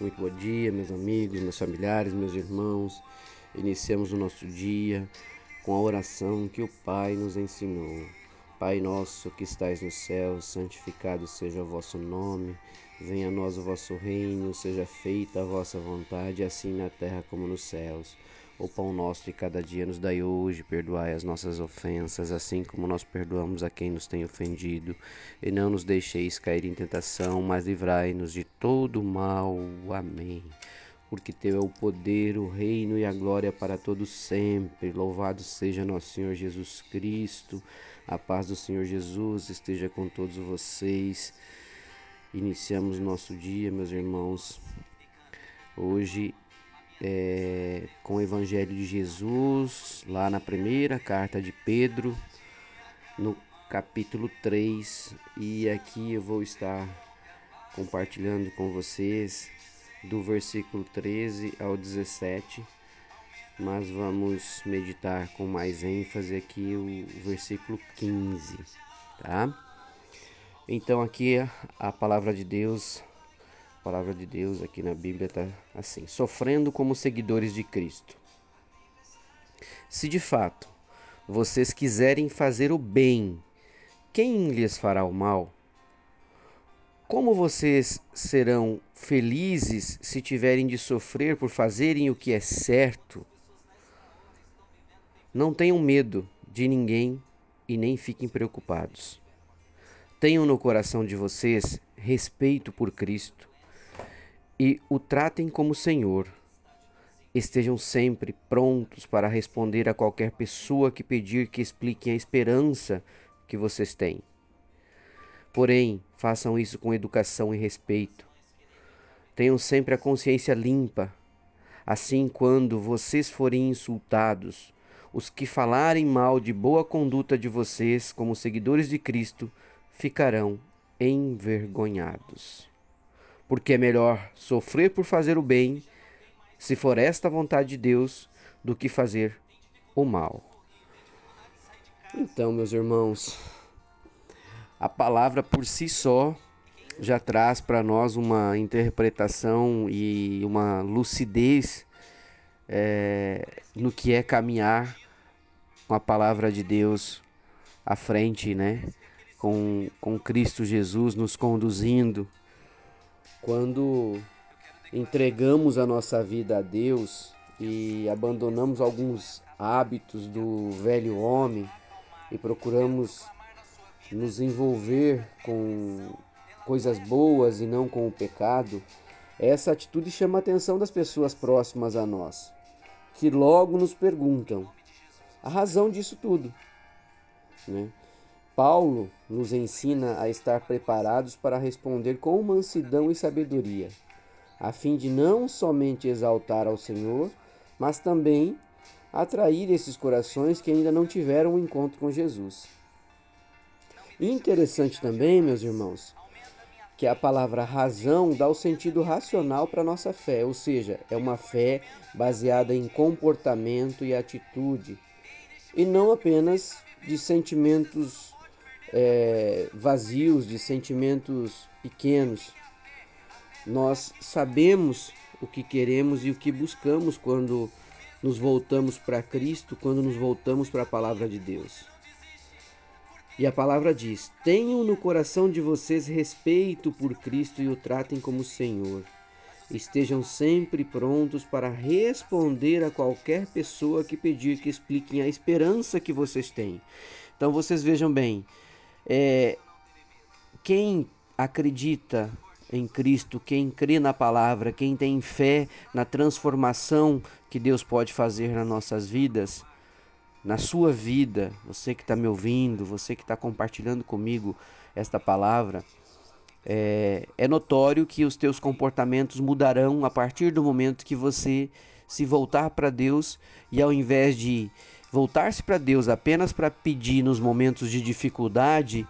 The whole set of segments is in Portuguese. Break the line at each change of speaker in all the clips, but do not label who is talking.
Muito bom dia, meus amigos, meus familiares, meus irmãos. Iniciamos o nosso dia com a oração que o Pai nos ensinou. Pai nosso que estais no céu, santificado seja o vosso nome. Venha a nós o vosso reino, seja feita a vossa vontade, assim na terra como nos céus. O pão nosso de cada dia nos dai hoje, perdoai as nossas ofensas, assim como nós perdoamos a quem nos tem ofendido. E não nos deixeis cair em tentação, mas livrai-nos de todo mal. Amém. Porque teu é o poder, o reino e a glória para todos sempre. Louvado seja nosso Senhor Jesus Cristo. A paz do Senhor Jesus esteja com todos vocês. Iniciamos nosso dia, meus irmãos. Hoje é, com o Evangelho de Jesus, lá na primeira carta de Pedro, no capítulo 3. E aqui eu vou estar compartilhando com vocês do versículo 13 ao 17. Mas vamos meditar com mais ênfase aqui o versículo 15, tá? Então aqui a palavra de Deus a palavra de Deus aqui na Bíblia está assim: sofrendo como seguidores de Cristo. Se de fato vocês quiserem fazer o bem, quem lhes fará o mal? Como vocês serão felizes se tiverem de sofrer por fazerem o que é certo? Não tenham medo de ninguém e nem fiquem preocupados. Tenham no coração de vocês respeito por Cristo e o tratem como Senhor. Estejam sempre prontos para responder a qualquer pessoa que pedir que expliquem a esperança que vocês têm. Porém, façam isso com educação e respeito. Tenham sempre a consciência limpa. Assim, quando vocês forem insultados, os que falarem mal de boa conduta de vocês como seguidores de Cristo ficarão envergonhados porque é melhor sofrer por fazer o bem, se for esta a vontade de Deus, do que fazer o mal. Então, meus irmãos, a palavra por si só já traz para nós uma interpretação e uma lucidez é, no que é caminhar com a palavra de Deus à frente, né? Com, com Cristo Jesus nos conduzindo quando entregamos a nossa vida a Deus e abandonamos alguns hábitos do velho homem e procuramos nos envolver com coisas boas e não com o pecado, essa atitude chama a atenção das pessoas próximas a nós, que logo nos perguntam a razão disso tudo. Né? Paulo nos ensina a estar preparados para responder com mansidão e sabedoria, a fim de não somente exaltar ao Senhor, mas também atrair esses corações que ainda não tiveram um encontro com Jesus. interessante também, meus irmãos, que a palavra razão dá o sentido racional para a nossa fé, ou seja, é uma fé baseada em comportamento e atitude, e não apenas de sentimentos é, vazios, de sentimentos pequenos. Nós sabemos o que queremos e o que buscamos quando nos voltamos para Cristo, quando nos voltamos para a palavra de Deus. E a palavra diz: Tenham no coração de vocês respeito por Cristo e o tratem como Senhor. Estejam sempre prontos para responder a qualquer pessoa que pedir que expliquem a esperança que vocês têm. Então vocês vejam bem, é, quem acredita em Cristo, quem crê na palavra, quem tem fé na transformação que Deus pode fazer nas nossas vidas, na sua vida, você que está me ouvindo, você que está compartilhando comigo esta palavra, é, é notório que os teus comportamentos mudarão a partir do momento que você se voltar para Deus e ao invés de voltar-se para Deus apenas para pedir nos momentos de dificuldade,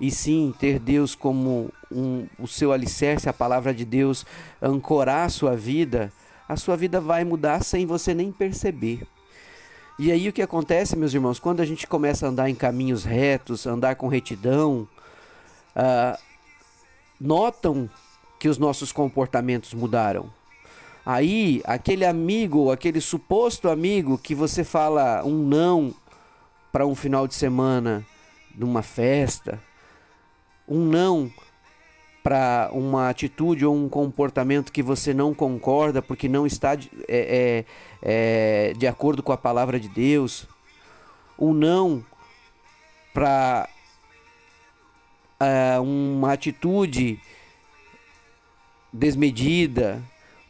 e sim ter Deus como um, o seu alicerce, a palavra de Deus, ancorar a sua vida, a sua vida vai mudar sem você nem perceber. E aí o que acontece, meus irmãos, quando a gente começa a andar em caminhos retos, andar com retidão, uh, notam que os nossos comportamentos mudaram. Aí, aquele amigo, aquele suposto amigo que você fala um não para um final de semana numa festa, um não para uma atitude ou um comportamento que você não concorda porque não está de, é, é, é, de acordo com a palavra de Deus, um não para uh, uma atitude desmedida,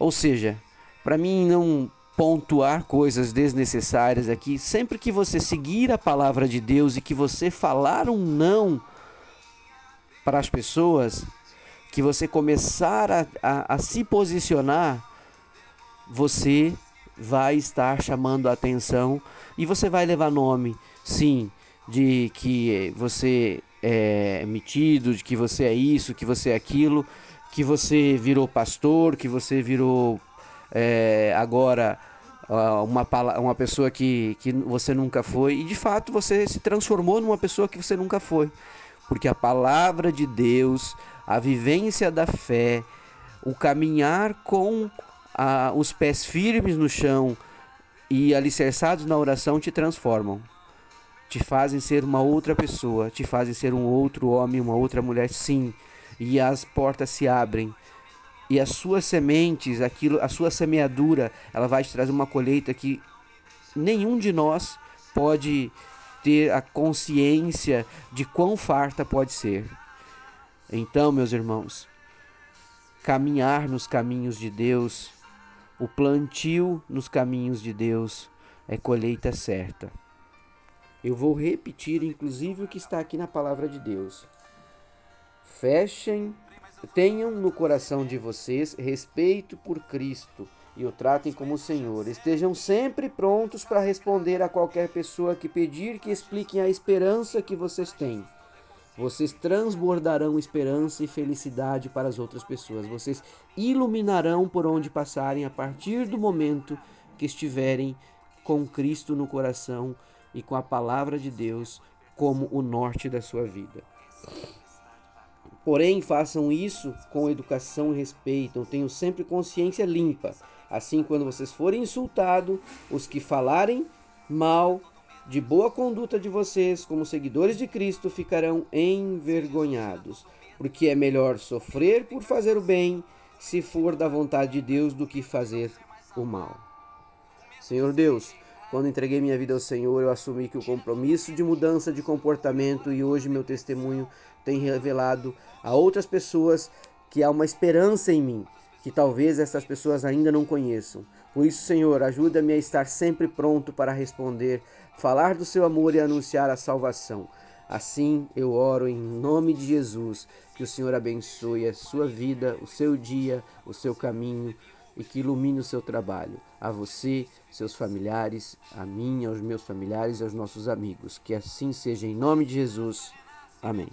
ou seja, para mim não pontuar coisas desnecessárias aqui, sempre que você seguir a palavra de Deus e que você falar um não para as pessoas, que você começar a, a, a se posicionar, você vai estar chamando a atenção e você vai levar nome, sim, de que você é metido, de que você é isso, que você é aquilo, que você virou pastor, que você virou é, agora uma, uma pessoa que, que você nunca foi, e de fato você se transformou numa pessoa que você nunca foi, porque a palavra de Deus, a vivência da fé, o caminhar com a, os pés firmes no chão e alicerçados na oração te transformam. Te fazem ser uma outra pessoa, te fazem ser um outro homem, uma outra mulher, sim. E as portas se abrem. E as suas sementes, aquilo, a sua semeadura, ela vai te trazer uma colheita que nenhum de nós pode ter a consciência de quão farta pode ser. Então, meus irmãos, caminhar nos caminhos de Deus, o plantio nos caminhos de Deus é colheita certa. Eu vou repetir, inclusive, o que está aqui na palavra de Deus. Fechem, tenham no coração de vocês respeito por Cristo e o tratem como Senhor. Estejam sempre prontos para responder a qualquer pessoa que pedir que expliquem a esperança que vocês têm. Vocês transbordarão esperança e felicidade para as outras pessoas. Vocês iluminarão por onde passarem a partir do momento que estiverem com Cristo no coração e com a palavra de Deus como o norte da sua vida. Porém, façam isso com educação e respeito, tenham sempre consciência limpa. Assim, quando vocês forem insultados, os que falarem mal de boa conduta de vocês, como seguidores de Cristo, ficarão envergonhados. Porque é melhor sofrer por fazer o bem, se for da vontade de Deus, do que fazer o mal. Senhor Deus, quando entreguei minha vida ao Senhor, eu assumi que o compromisso de mudança de comportamento e hoje meu testemunho tem revelado a outras pessoas que há uma esperança em mim, que talvez essas pessoas ainda não conheçam. Por isso, Senhor, ajuda-me a estar sempre pronto para responder, falar do seu amor e anunciar a salvação. Assim eu oro em nome de Jesus, que o Senhor abençoe a sua vida, o seu dia, o seu caminho e que ilumine o seu trabalho. A você, seus familiares, a mim, aos meus familiares e aos nossos amigos. Que assim seja em nome de Jesus. Amém.